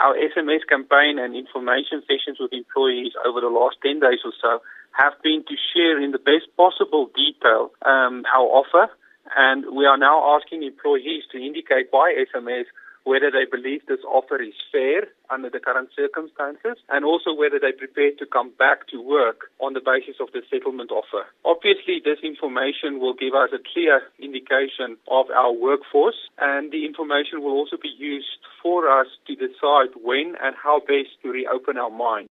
our SMS campaign and information sessions with employees over the last 10 days or so have been to share in the best possible detail um, our offer. And we are now asking employees to indicate by SMS whether they believe this offer is fair under the current circumstances and also whether they're prepared to come back to work on the basis of the settlement offer. Obviously, this information will give us a clear indication of our workforce and the information will also be used for us to decide when and how best to reopen our mine.